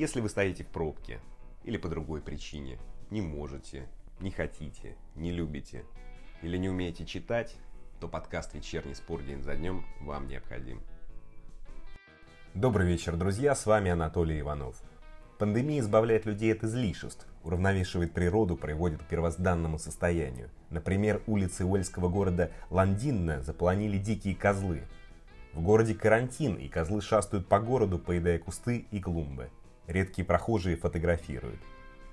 Если вы стоите в пробке или по другой причине, не можете, не хотите, не любите или не умеете читать, то подкаст «Вечерний спор день за днем» вам необходим. Добрый вечер, друзья, с вами Анатолий Иванов. Пандемия избавляет людей от излишеств, уравновешивает природу, приводит к первозданному состоянию. Например, улицы уэльского города Ландинна заполонили дикие козлы. В городе карантин, и козлы шастают по городу, поедая кусты и клумбы. Редкие прохожие фотографируют.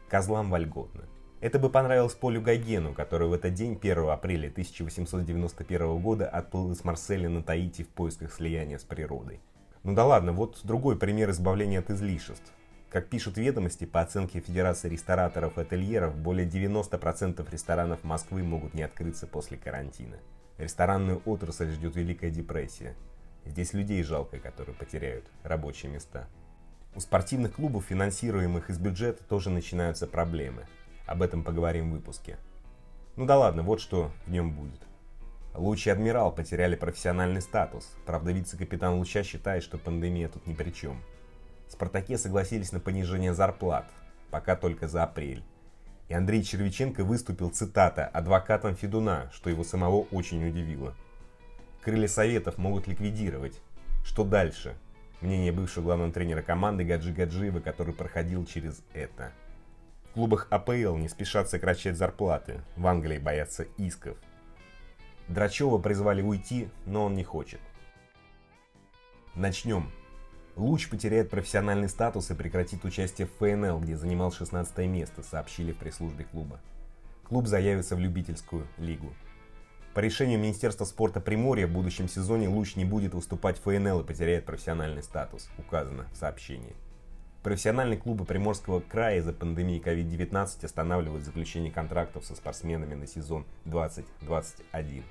Козлам вольготно. Это бы понравилось Полю Гогену, который в этот день, 1 апреля 1891 года, отплыл из Марселя на Таити в поисках слияния с природой. Ну да ладно, вот другой пример избавления от излишеств. Как пишут ведомости, по оценке Федерации рестораторов и ательеров, более 90% ресторанов Москвы могут не открыться после карантина. Ресторанную отрасль ждет Великая депрессия. Здесь людей жалко, которые потеряют рабочие места. У спортивных клубов, финансируемых из бюджета, тоже начинаются проблемы. Об этом поговорим в выпуске. Ну да ладно, вот что в нем будет. Луч и Адмирал потеряли профессиональный статус. Правда, вице-капитан Луча считает, что пандемия тут ни при чем. Спартаке согласились на понижение зарплат, пока только за апрель. И Андрей Червиченко выступил, цитата, адвокатом Федуна, что его самого очень удивило. Крылья Советов могут ликвидировать. Что дальше? Мнение бывшего главного тренера команды Гаджи Гаджиева, который проходил через это. В клубах АПЛ не спешат сокращать зарплаты, в Англии боятся исков. Драчева призвали уйти, но он не хочет. Начнем. Луч потеряет профессиональный статус и прекратит участие в ФНЛ, где занимал 16 место, сообщили в пресс-службе клуба. Клуб заявится в любительскую лигу. По решению Министерства спорта Приморья в будущем сезоне Луч не будет выступать в ФНЛ и потеряет профессиональный статус, указано в сообщении. Профессиональные клубы Приморского края из-за пандемии COVID-19 останавливают заключение контрактов со спортсменами на сезон 2021.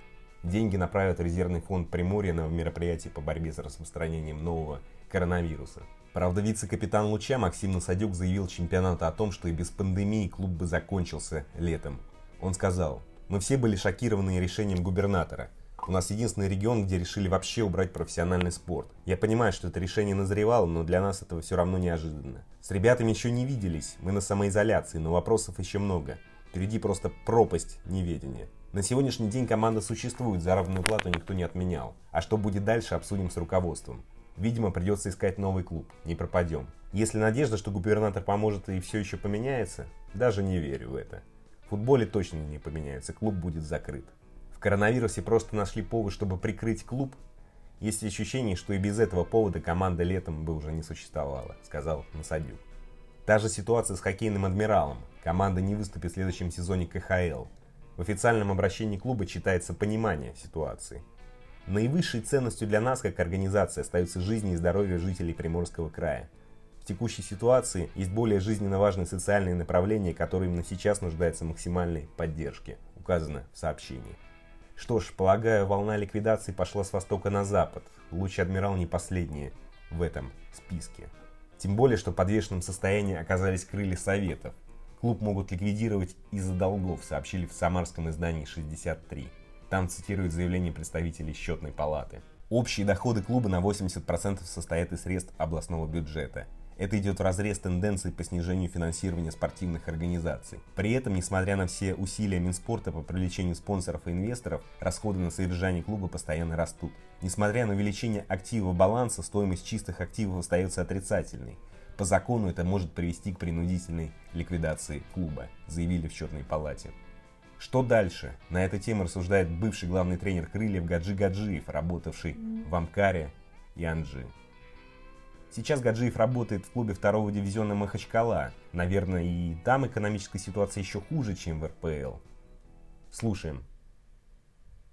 Деньги направят в резервный фонд Приморья на мероприятия по борьбе с распространением нового коронавируса. Правда, вице-капитан Луча Максим Насадюк заявил чемпионату о том, что и без пандемии клуб бы закончился летом. Он сказал, мы все были шокированы решением губернатора. У нас единственный регион, где решили вообще убрать профессиональный спорт. Я понимаю, что это решение назревало, но для нас этого все равно неожиданно. С ребятами еще не виделись, мы на самоизоляции, но вопросов еще много. Впереди просто пропасть неведения. На сегодняшний день команда существует, заработную плату никто не отменял. А что будет дальше, обсудим с руководством. Видимо, придется искать новый клуб, не пропадем. Если надежда, что губернатор поможет и все еще поменяется, даже не верю в это. В футболе точно не поменяется, клуб будет закрыт. В коронавирусе просто нашли повод, чтобы прикрыть клуб. Есть ощущение, что и без этого повода команда летом бы уже не существовала, сказал Насадюк. Та же ситуация с хоккейным адмиралом. Команда не выступит в следующем сезоне КХЛ. В официальном обращении клуба читается понимание ситуации. Наивысшей ценностью для нас, как организации, остаются жизни и здоровье жителей Приморского края – в текущей ситуации есть более жизненно важные социальные направления, которые именно сейчас нуждаются в максимальной поддержке, указано в сообщении. Что ж, полагаю, волна ликвидации пошла с востока на запад. Луч Адмирал не последние в этом списке. Тем более, что в подвешенном состоянии оказались крылья Советов. Клуб могут ликвидировать из-за долгов, сообщили в самарском издании 63. Там цитируют заявление представителей счетной палаты. Общие доходы клуба на 80% состоят из средств областного бюджета. Это идет в разрез тенденций по снижению финансирования спортивных организаций. При этом, несмотря на все усилия Минспорта по привлечению спонсоров и инвесторов, расходы на содержание клуба постоянно растут. Несмотря на увеличение активов баланса, стоимость чистых активов остается отрицательной. По закону это может привести к принудительной ликвидации клуба, заявили в счетной палате. Что дальше? На эту тему рассуждает бывший главный тренер Крыльев Гаджи Гаджиев, работавший в Амкаре и Анжи. Сейчас Гаджиев работает в клубе второго дивизиона Махачкала. Наверное, и там экономическая ситуация еще хуже, чем в РПЛ. Слушаем.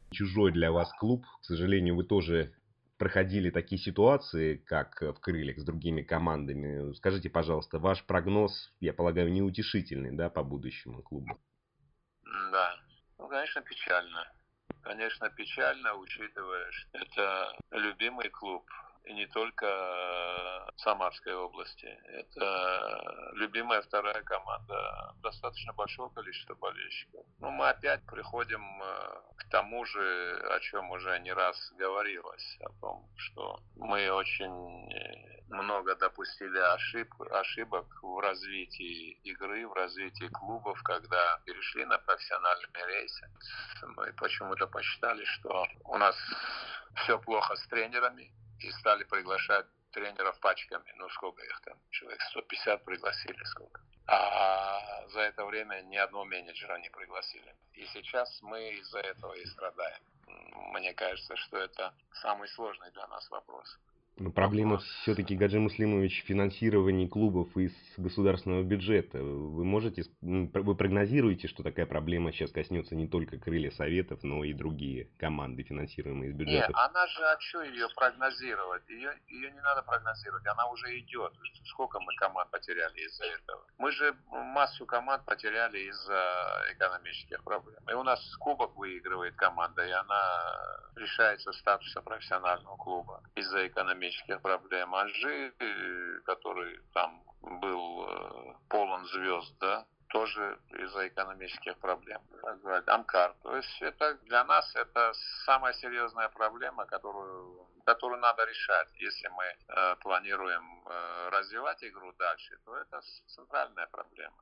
Чужой для вас клуб. К сожалению, вы тоже проходили такие ситуации, как в Крыльях с другими командами. Скажите, пожалуйста, ваш прогноз, я полагаю, неутешительный, да, по будущему клубу? Да, ну, конечно, печально. Конечно, печально, учитывая, что это любимый клуб и не только э, Самарской области. Это любимая вторая команда достаточно большого количества болельщиков. Но мы опять приходим э, к тому же, о чем уже не раз говорилось, о том, что мы очень э, много допустили ошиб, ошибок в развитии игры, в развитии клубов, когда перешли на профессиональные рейсы. Мы почему-то посчитали, что у нас все плохо с тренерами и стали приглашать тренеров пачками. Ну, сколько их там? Человек 150 пригласили, сколько? А за это время ни одного менеджера не пригласили. И сейчас мы из-за этого и страдаем. Мне кажется, что это самый сложный для нас вопрос. Но проблема все-таки, Гаджи Муслимович, в финансировании клубов из государственного бюджета. Вы можете, вы прогнозируете, что такая проблема сейчас коснется не только крылья советов, но и другие команды, финансируемые из бюджета? Нет, она же, а что ее прогнозировать? Ее, ее не надо прогнозировать, она уже идет. Сколько мы команд потеряли из-за этого? Мы же массу команд потеряли из-за экономических проблем. И у нас кубок выигрывает команда, и она лишается статуса профессионального клуба из-за экономических экономических проблем. Анжи, который там был э, полон звезд, да, тоже из-за экономических проблем. Амкар. То есть это для нас это самая серьезная проблема, которую, которую надо решать. Если мы э, планируем э, развивать игру дальше, то это центральная проблема.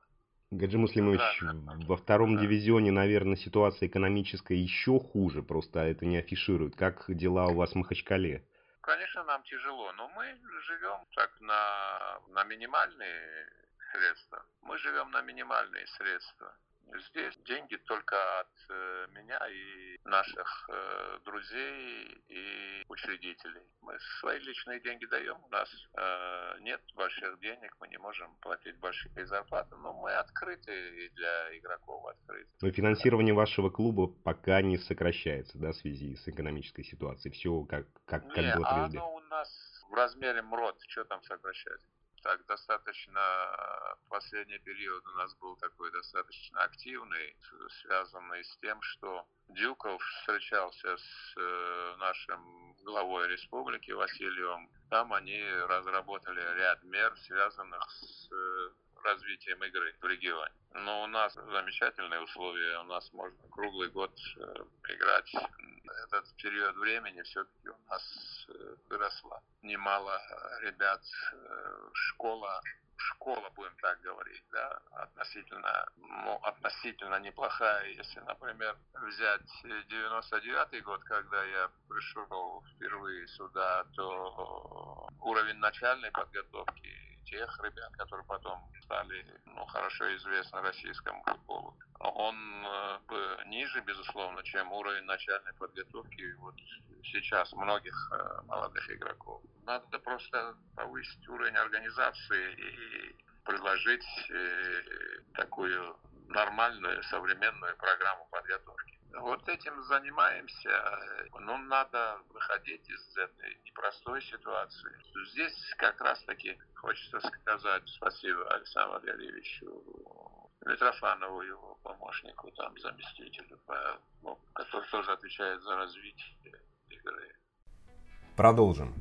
Гаджи Муслимович, да, во втором да. дивизионе, наверное, ситуация экономическая еще хуже, просто это не афишируют. Как дела у вас в Махачкале? Конечно, нам тяжело, но мы живем так на, на минимальные средства. Мы живем на минимальные средства. Здесь деньги только от э, меня и наших э, друзей и учредителей. Мы свои личные деньги даем. У нас э, нет больших денег, мы не можем платить большие зарплаты, но мы открыты и для игроков открыты. Но финансирование вашего клуба пока не сокращается, да, в связи с экономической ситуацией. Все как, как, как не, было прежде. Оно у нас в размере МРОД, что там сокращать? Так достаточно последний период у нас был такой достаточно активный, связанный с тем, что Дюков встречался с э, нашим главой республики Васильевым. Там они разработали ряд мер, связанных с э, развитием игры в регионе. Но у нас замечательные условия, у нас можно круглый год э, играть. Этот период времени все-таки у нас э, выросло немало ребят, э, школа школа, будем так говорить, да, относительно, ну, относительно неплохая. Если, например, взять 99-й год, когда я пришел впервые сюда, то уровень начальной подготовки тех ребят, которые потом стали ну, хорошо известны российскому футболу. Он э, ниже, безусловно, чем уровень начальной подготовки вот сейчас многих э, молодых игроков. Надо просто повысить уровень организации и предложить э, такую нормальную современную программу подготовки. Вот этим занимаемся. Ну, надо выходить из этой непростой ситуации. Здесь как раз-таки хочется сказать спасибо Александру Валерьевичу Митрофанову, его помощнику, там, заместителю, ну, который тоже отвечает за развитие игры. Продолжим.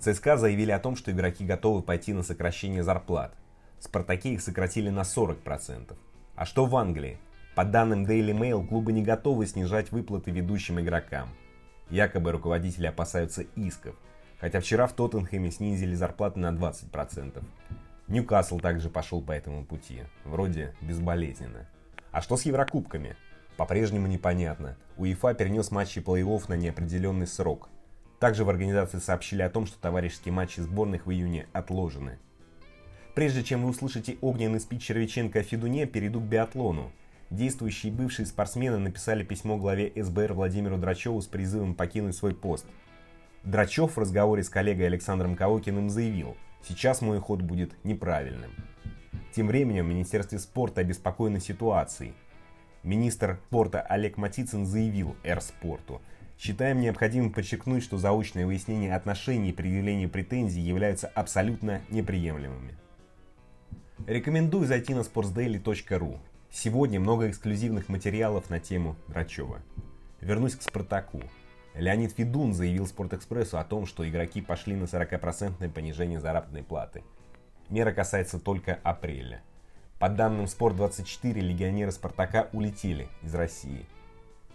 ЦСКА заявили о том, что игроки готовы пойти на сокращение зарплат. Спартаки их сократили на 40%. А что в Англии? По данным Daily Mail, клубы не готовы снижать выплаты ведущим игрокам. Якобы руководители опасаются исков, хотя вчера в Тоттенхэме снизили зарплаты на 20%. Ньюкасл также пошел по этому пути, вроде безболезненно. А что с Еврокубками? По-прежнему непонятно. УЕФА перенес матчи плей-офф на неопределенный срок. Также в организации сообщили о том, что товарищеские матчи сборных в июне отложены. Прежде чем вы услышите огненный спич Червиченко о Федуне, перейду к биатлону. Действующие и бывшие спортсмены написали письмо главе СБР Владимиру Драчеву с призывом покинуть свой пост. Драчев в разговоре с коллегой Александром Каокиным заявил, сейчас мой ход будет неправильным. Тем временем в Министерстве спорта обеспокоены ситуацией. Министр спорта Олег Матицын заявил Р-спорту, Считаем необходимым подчеркнуть, что заочное выяснение отношений и предъявление претензий являются абсолютно неприемлемыми. Рекомендую зайти на sportsdaily.ru. Сегодня много эксклюзивных материалов на тему Драчева. Вернусь к Спартаку. Леонид Федун заявил Спортэкспрессу о том, что игроки пошли на 40% понижение заработной платы. Мера касается только апреля. По данным Спорт24, легионеры Спартака улетели из России.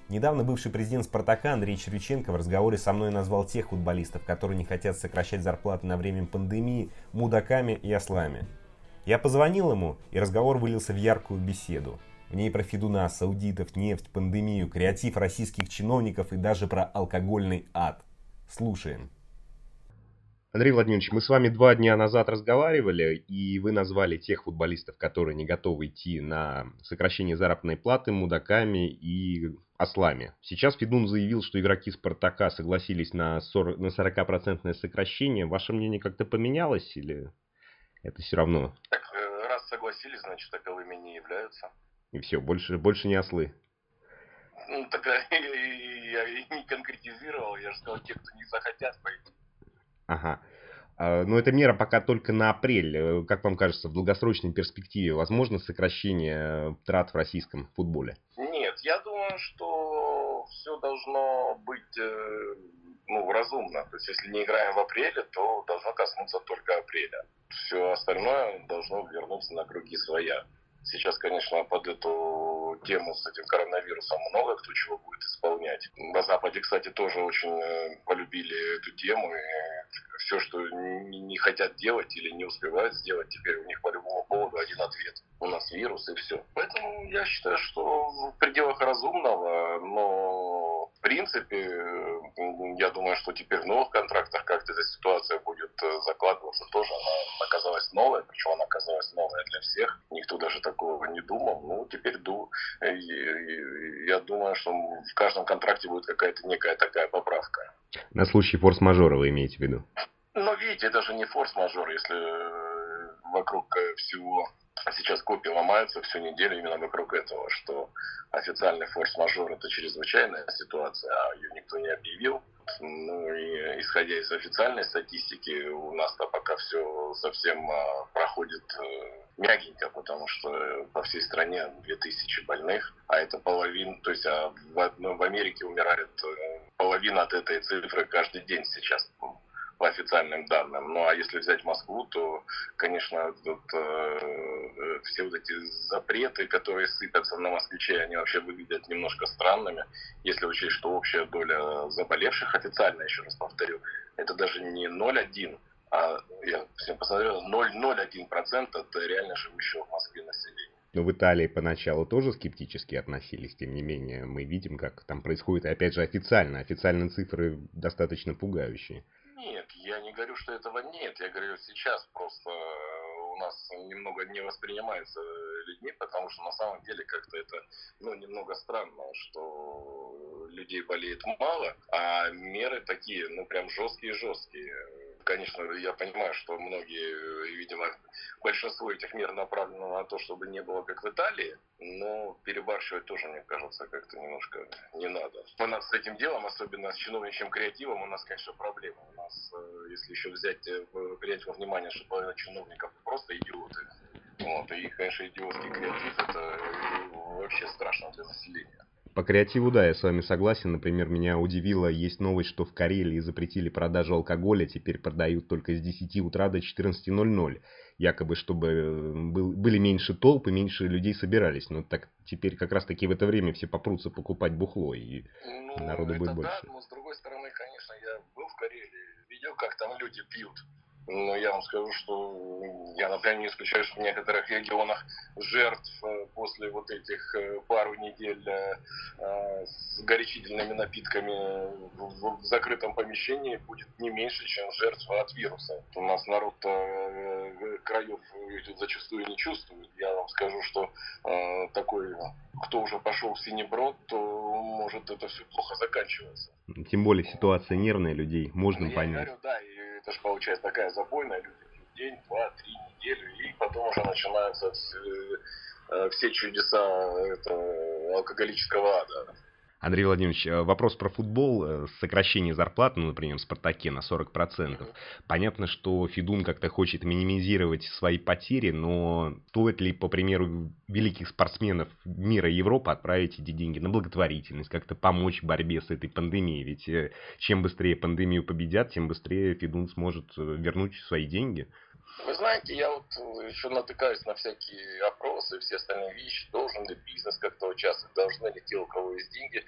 Недавно бывший президент «Спартака» Андрей Черюченко в разговоре со мной назвал тех футболистов, которые не хотят сокращать зарплаты на время пандемии, мудаками и ослами. Я позвонил ему, и разговор вылился в яркую беседу. В ней про Федуна, саудитов, нефть, пандемию, креатив российских чиновников и даже про алкогольный ад. Слушаем. Андрей Владимирович, мы с вами два дня назад разговаривали, и вы назвали тех футболистов, которые не готовы идти на сокращение заработной платы мудаками и ослами. Сейчас Федун заявил, что игроки «Спартака» согласились на 40%, на 40 сокращение. Ваше мнение как-то поменялось или это все равно? Так, э, раз согласились, значит таковыми не являются. И все, больше, больше не ослы. Ну, так я, я, я не конкретизировал, я же сказал, те, кто не захотят пойти. Ага. А, но эта мера пока только на апрель. Э, как вам кажется, в долгосрочной перспективе возможно сокращение трат в российском футболе? Нет, я думаю, что все должно быть э, ну, разумно. То есть, если не играем в апреле, то должно коснуться только апреля. Все остальное должно вернуться на круги своя. Сейчас, конечно, под эту тему с этим коронавирусом много кто чего будет исполнять. На Западе, кстати, тоже очень э, полюбили эту тему. И все, что не хотят делать или не успевают сделать, теперь у них по любому поводу один ответ. У нас вирус и все. Поэтому я считаю, что в пределах разумного, но в принципе, я думаю, что теперь в новых контрактах как-то эта ситуация будет э, закладываться тоже. Она оказалась новая, причем она оказалась новая для всех. Никто даже такого не думал. Ну, теперь ду, я думаю, что в каждом контракте будет какая-то некая такая поправка. На случай форс-мажора вы имеете в виду? Но видите, это же не форс-мажор, если э, вокруг э, всего сейчас копии ломаются всю неделю именно вокруг этого, что официальный форс-мажор это чрезвычайная ситуация, а ее никто не объявил. Ну и исходя из официальной статистики, у нас-то пока все совсем а, проходит э, мягенько, потому что по всей стране 2000 больных, а это половина, то есть а в, в Америке умирает половина от этой цифры каждый день сейчас по официальным данным. Ну а если взять Москву, то, конечно, тут, э, э, все вот эти запреты, которые сыпятся на москвичей, они вообще выглядят немножко странными, если учесть, что общая доля заболевших официально, еще раз повторю, это даже не 0,1, а я всем посмотрел, 0,01% от реально живущего в Москве населения. Но в Италии поначалу тоже скептически относились, тем не менее мы видим, как там происходит, и опять же официально, официальные цифры достаточно пугающие. Нет, я не говорю, что этого нет. Я говорю, сейчас просто э, у нас немного не воспринимается людьми, потому что на самом деле как-то это ну, немного странно, что людей болеет мало, а меры такие, ну прям жесткие-жесткие конечно, я понимаю, что многие, видимо, большинство этих мер направлено на то, чтобы не было как в Италии, но перебарщивать тоже, мне кажется, как-то немножко не надо. У нас с этим делом, особенно с чиновничьим креативом, у нас, конечно, проблема. У нас, э, если еще взять, э, принять во внимание, что половина чиновников просто идиоты, вот, и конечно, идиотский креатив, это э, вообще страшно для населения. По креативу, да, я с вами согласен. Например, меня удивило, есть новость, что в Карелии запретили продажу алкоголя, теперь продают только с 10 утра до 14.00. Якобы, чтобы э, был, были меньше толпы, меньше людей собирались. Но так теперь как раз таки в это время все попрутся покупать бухло, и ну, народу будет да, больше. но с другой стороны, конечно, я был в Карелии, видел, как там люди пьют. Но я вам скажу, что я, например, не исключаю, что в некоторых регионах жертв э, после вот этих э, пару недель э, с горячительными напитками в закрытом помещении будет не меньше, чем жертв от вируса. У нас народ краев зачастую не чувствует. Я вам скажу, что такой, кто уже пошел в синий брод, то может это все плохо заканчиваться. Тем более ситуация нервная людей, можно ну, понять. Говорю, да, и это же получается такая забойная, люди день, два, три недели, и потом уже начинаются все, э, все чудеса это, алкоголического ада. Андрей Владимирович, э, вопрос про футбол, э, сокращение зарплат, ну, например, в «Спартаке» на 40%. Понятно, что Федун как-то хочет минимизировать свои потери, но стоит ли, по примеру великих спортсменов мира и Европы, отправить эти деньги на благотворительность, как-то помочь в борьбе с этой пандемией? Ведь э, чем быстрее пандемию победят, тем быстрее Федун сможет вернуть свои деньги Вы знаете, я вот еще натыкаюсь на всякие опросы все остальные вещи. Должен ли бизнес как-то участвовать, должны ли те, у кого есть деньги.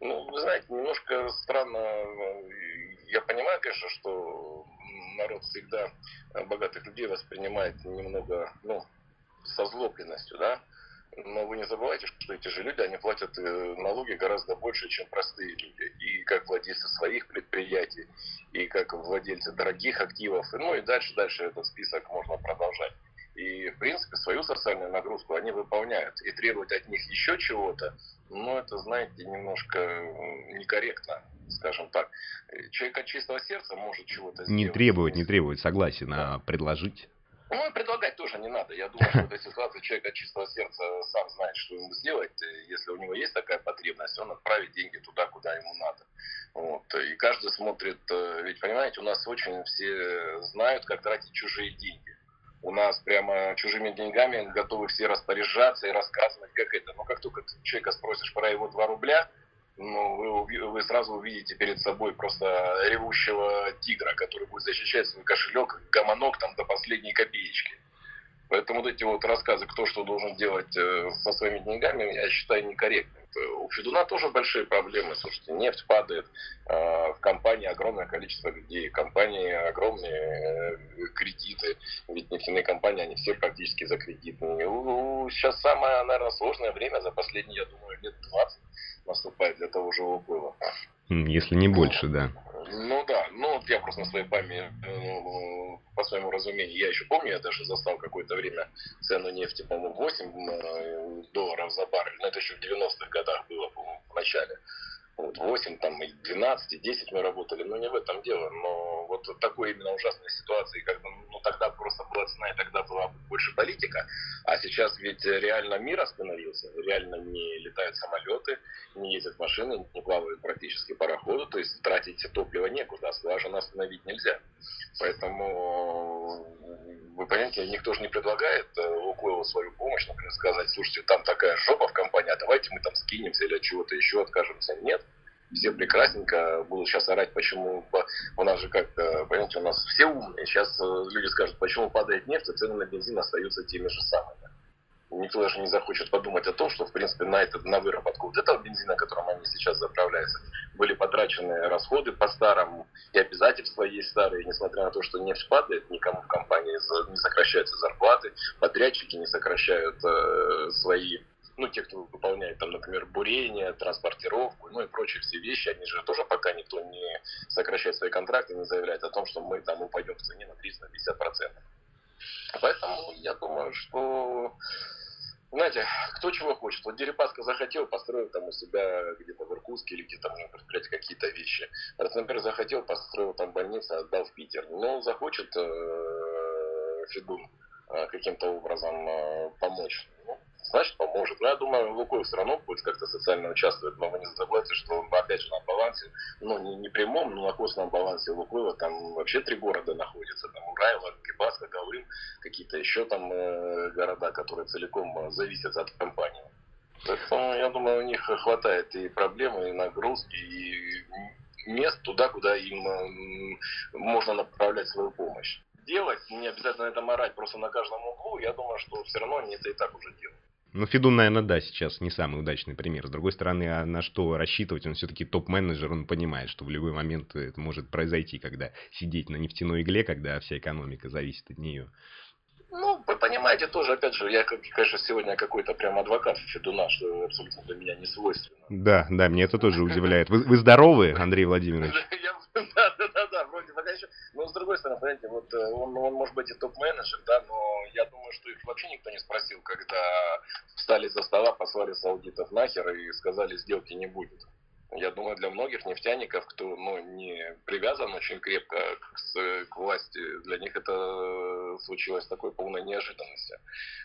Ну, вы знаете, немножко странно. Я понимаю, конечно, что народ всегда богатых людей воспринимает немного, ну, со злобленностью, да. Но вы не забывайте, что эти же люди, они платят э, налоги гораздо больше, чем простые люди. И как владельцы своих предприятий, и как владельцы дорогих активов. Ну и дальше, дальше этот список можно продолжать. И, в принципе, свою социальную нагрузку они выполняют. И требовать от них еще чего-то, ну, это, знаете, немножко некорректно, скажем так. Человек от чистого сердца может чего-то сделать. Не требовать, не требовать, согласен, а предложить. Ну, и предлагать тоже не надо. Я думаю, что в этой ситуации человек от чистого сердца сам знает, что ему сделать. Если у него есть такая потребность, он отправит деньги туда, куда ему надо. Вот. И каждый смотрит, э, ведь, понимаете, у нас очень все знают, как тратить чужие деньги. У нас прямо чужими деньгами готовы все распоряжаться и рассказывать, как это. Но как только человека спросишь про его 2 рубля, ну, вы, вы сразу увидите перед собой просто ревущего тигра, который будет защищать свой кошелек, гомонок там до последней копеечки. Поэтому вот эти вот рассказы, кто что должен делать э, со своими деньгами, я считаю некорректными. У Федуна тоже большие проблемы. Слушайте, нефть падает, э, в компании огромное количество людей, в компании огромные э, кредиты. Ведь нефтяные компании, они все практически за кредитные. Сейчас самое, наверное, сложное время за последние, я думаю, лет 20 наступает для того же Лукойла. Если не больше, да. Ну да, ну вот я просто на своей памяти, ну, по своему разумению, я еще помню, я даже застал какое-то время цену нефти, по-моему, 8 э, долларов за баррель, но это еще в 90-х годах было, по-моему, в начале. Вот 8, там, и 12, и 10 мы работали, но не в этом дело, но вот такой именно ужасной ситуации, как ну, тогда просто была цена, и тогда была больше политика, а сейчас ведь реально мир остановился, реально не летают самолеты, не ездят машины, не плавают практически пароходы, то есть тратить топливо некуда, а остановить нельзя. Поэтому, вы понимаете, никто же не предлагает э, Лукойлу свою помощь, например, сказать, слушайте, там такая жопа в компании, а давайте мы там скинемся или от чего-то еще откажемся. Нет, все прекрасненько будут сейчас орать, почему у нас же как, понимаете, у нас все умные. Сейчас э, люди скажут, почему падает нефть, а цены на бензин остаются теми же самыми. Никто даже не захочет подумать о том, что, в принципе, на, это, на выработку вот этого бензина, которым они сейчас заправляются, были потрачены расходы по-старому, и обязательства есть старые, несмотря на то, что нефть падает, никому в компании не сокращаются зарплаты, подрядчики не сокращают э, свои ну, те, кто выполняет, там, например, бурение, транспортировку, ну и прочие все вещи, они же тоже пока никто не сокращает свои контракты, не заявляет о том, что мы там упадем в цене на 30-50%. Поэтому я думаю, что знаете, кто чего хочет. Вот Дерипаска захотел, построил там у себя где-то в Иркутске или где-то можно предприятие какие-то вещи. Например, захотел, построил там больницу, отдал в Питер. Но захочет э, Федун э, каким-то образом э, помочь. Ну, значит поможет. Но я думаю, Лукойл все равно будет как-то социально участвовать, но вы не забывайте, что опять же на балансе, ну не, не прямом, но на костном балансе Лукойла там вообще три города находятся, там Урайло, Кибаска, Гаурин, какие-то еще там э, города, которые целиком э, зависят от компании. Поэтому я думаю, у них хватает и проблем, и нагрузки, и мест туда, куда им э, можно направлять свою помощь делать, не обязательно это морать просто на каждом углу, я думаю, что все равно они это и так уже делают. Ну, Федун, наверное, да, сейчас не самый удачный пример. С другой стороны, а на что рассчитывать? Он все-таки топ-менеджер, он понимает, что в любой момент это может произойти, когда сидеть на нефтяной игле, когда вся экономика зависит от нее. Ну, вы понимаете, тоже, опять же, я, конечно, сегодня какой-то прям адвокат Федуна, что абсолютно для меня не свойственно. Да, да, мне это тоже удивляет. Вы, вы здоровы, Андрей Владимирович? Да, да, да, вроде пока еще. Но с другой стороны, понимаете, вот э, он, он может быть и топ-менеджер, да, но я думаю, что их вообще никто не спросил, когда встали за стола, послали саудитов нахер и сказали, сделки не будет. Я думаю, для многих нефтяников, кто ну, не привязан очень крепко к, к власти, для них это случилось такой полной неожиданностью.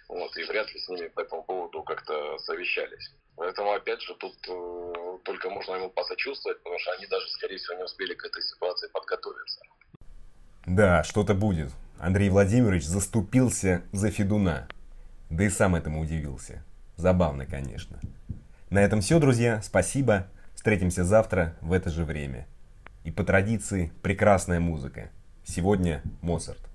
Вот, и вряд ли с ними по этому поводу как-то совещались. Поэтому, опять же, тут э, только можно ему посочувствовать, потому что они даже, скорее всего, не успели к этой ситуации подготовиться. Да, что-то будет. Андрей Владимирович заступился за Федуна. Да и сам этому удивился. Забавно, конечно. На этом все, друзья. Спасибо. Встретимся завтра в это же время. И по традиции прекрасная музыка. Сегодня Моцарт.